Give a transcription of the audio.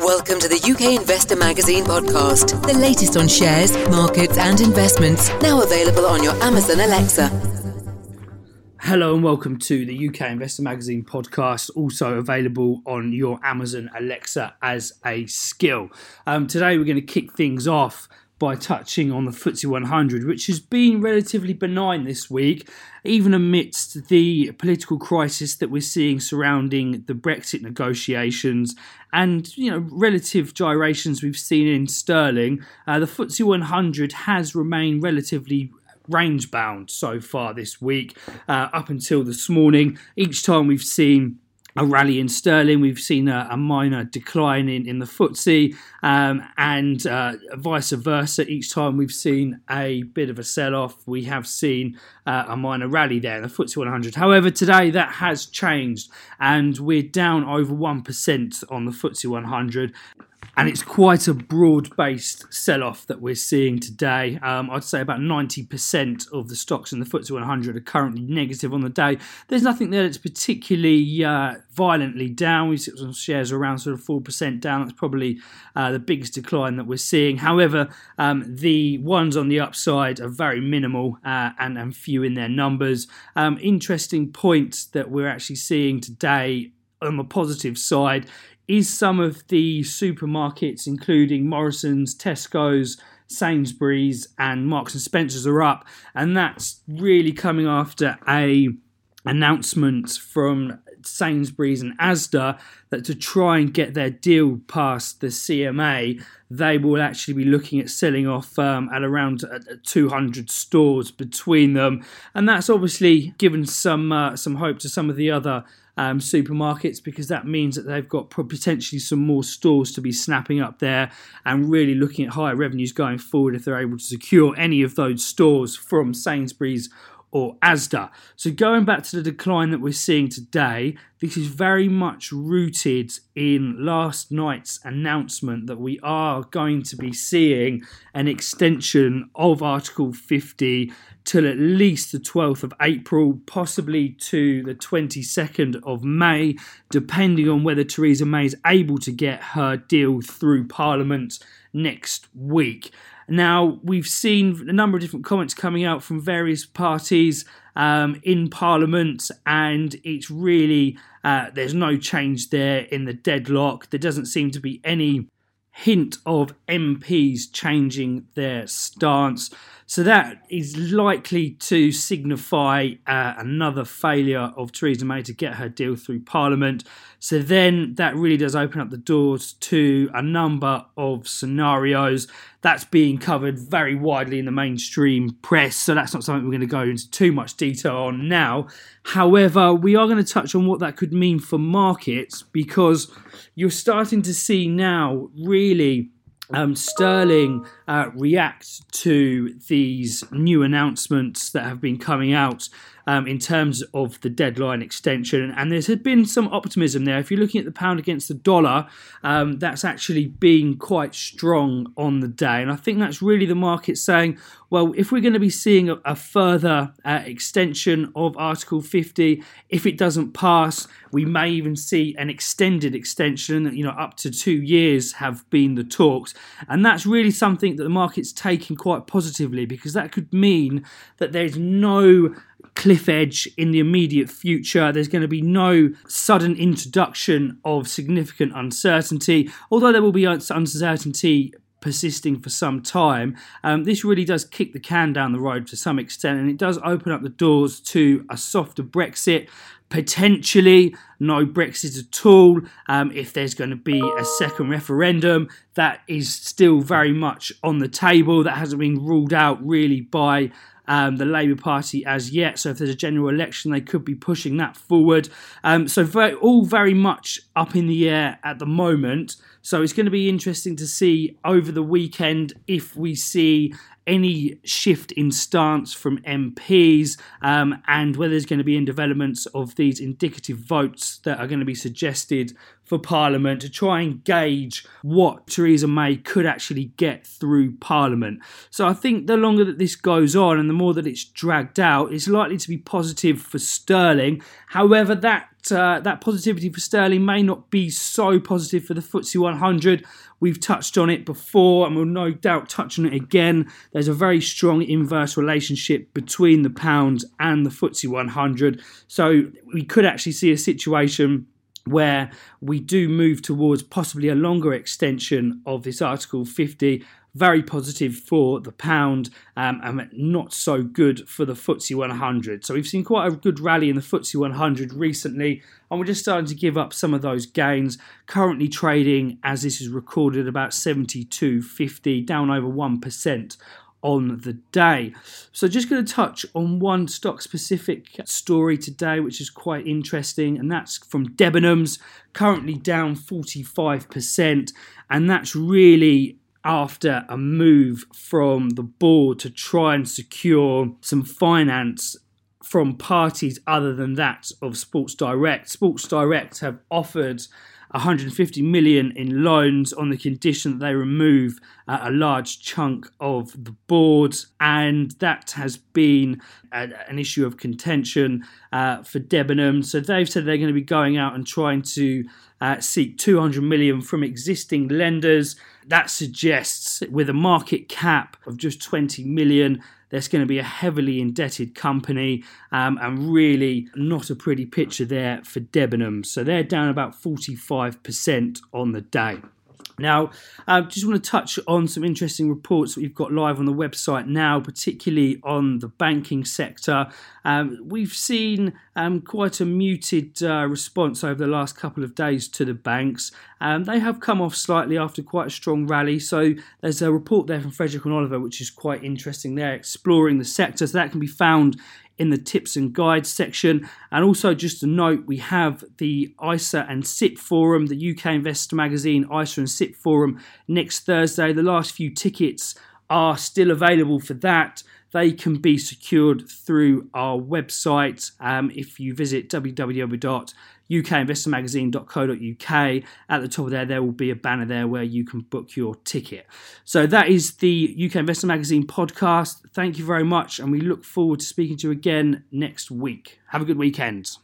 Welcome to the UK Investor Magazine podcast, the latest on shares, markets, and investments, now available on your Amazon Alexa. Hello and welcome to the UK Investor Magazine podcast, also available on your Amazon Alexa as a skill. Um, today we're going to kick things off by touching on the FTSE 100, which has been relatively benign this week, even amidst the political crisis that we're seeing surrounding the Brexit negotiations and you know relative gyrations we've seen in sterling. Uh, the FTSE 100 has remained relatively range bound so far this week, uh, up until this morning. Each time we've seen a rally in sterling. We've seen a, a minor decline in, in the FTSE, um, and uh, vice versa. Each time we've seen a bit of a sell off, we have seen uh, a minor rally there in the FTSE 100. However, today that has changed, and we're down over 1% on the FTSE 100 and it's quite a broad based sell off that we're seeing today. Um, I'd say about 90% of the stocks in the FTSE 100 are currently negative on the day. There's nothing there that's particularly uh, violently down. We've seen some shares around sort of 4% down. That's probably uh, the biggest decline that we're seeing. However, um, the ones on the upside are very minimal uh, and, and few in their numbers. Um, interesting points that we're actually seeing today on the positive side is some of the supermarkets, including Morrison's, Tesco's, Sainsbury's, and Marks and Spencers, are up, and that's really coming after a announcement from Sainsbury's and Asda that to try and get their deal past the CMA, they will actually be looking at selling off um, at around uh, 200 stores between them, and that's obviously given some uh, some hope to some of the other um, supermarkets because that means that they've got potentially some more stores to be snapping up there and really looking at higher revenues going forward if they're able to secure any of those stores from Sainsbury's or Asda. So, going back to the decline that we're seeing today, this is very much rooted in last night's announcement that we are going to be seeing an extension of Article 50 till at least the 12th of April, possibly to the 22nd of May, depending on whether Theresa May is able to get her deal through Parliament next week. Now, we've seen a number of different comments coming out from various parties um, in Parliament, and it's really, uh, there's no change there in the deadlock. There doesn't seem to be any hint of MPs changing their stance. So that is likely to signify uh, another failure of Theresa May to get her deal through Parliament. So then that really does open up the doors to a number of scenarios. That's being covered very widely in the mainstream press, so that's not something we're going to go into too much detail on now. However, we are going to touch on what that could mean for markets because you're starting to see now really um, Sterling uh, reacts to these new announcements that have been coming out um, in terms of the deadline extension. And there's been some optimism there. If you're looking at the pound against the dollar, um, that's actually been quite strong on the day. And I think that's really the market saying, well, if we're going to be seeing a, a further uh, extension of Article 50, if it doesn't pass, we may even see an extended extension, you know, up to two years have been the talks. And that's really something that the market's taking quite positively because that could mean that there's no cliff edge in the immediate future. There's going to be no sudden introduction of significant uncertainty, although there will be uncertainty persisting for some time. Um, this really does kick the can down the road to some extent, and it does open up the doors to a softer Brexit. Potentially, no Brexit at all. Um, if there's going to be a second referendum, that is still very much on the table. That hasn't been ruled out really by um, the Labour Party as yet. So if there's a general election, they could be pushing that forward. Um, so very, all very much up in the air at the moment. So it's going to be interesting to see over the weekend if we see any shift in stance from MPs um, and whether there's going to be any developments of these indicative votes that are going to be suggested for Parliament to try and gauge what Theresa May could actually get through Parliament. So I think the longer that this goes on and the more that it's dragged out, it's likely to be positive for Sterling. However, that that uh, that positivity for sterling may not be so positive for the FTSE 100. We've touched on it before, and we'll no doubt touch on it again. There's a very strong inverse relationship between the pounds and the FTSE 100, so we could actually see a situation where we do move towards possibly a longer extension of this Article 50 very positive for the pound um, and not so good for the FTSE 100. So we've seen quite a good rally in the FTSE 100 recently, and we're just starting to give up some of those gains. Currently trading, as this is recorded, about 72.50, down over 1% on the day. So, just going to touch on one stock specific story today, which is quite interesting, and that's from Debenhams, currently down 45%, and that's really after a move from the board to try and secure some finance from parties other than that of Sports Direct. Sports Direct have offered 150 million in loans on the condition that they remove uh, a large chunk of the board, and that has been a, an issue of contention uh, for Debenham. So they've said they're going to be going out and trying to uh, seek 200 million from existing lenders. That suggests, with a market cap of just 20 million, there's going to be a heavily indebted company um, and really not a pretty picture there for Debenham. So they're down about 45% on the day. Now, I uh, just want to touch on some interesting reports that we've got live on the website now, particularly on the banking sector. Um, we've seen um, quite a muted uh, response over the last couple of days to the banks. Um, they have come off slightly after quite a strong rally. So there's a report there from Frederick and Oliver, which is quite interesting. They're exploring the sector, so that can be found in the tips and guides section. And also, just a note, we have the ISA and SIPP forum, the UK Investor Magazine ISA and SIPP forum next Thursday. The last few tickets are still available for that. They can be secured through our website um, if you visit www ukinvestormagazine.co.uk. At the top of there, there will be a banner there where you can book your ticket. So that is the UK Investor Magazine podcast. Thank you very much, and we look forward to speaking to you again next week. Have a good weekend.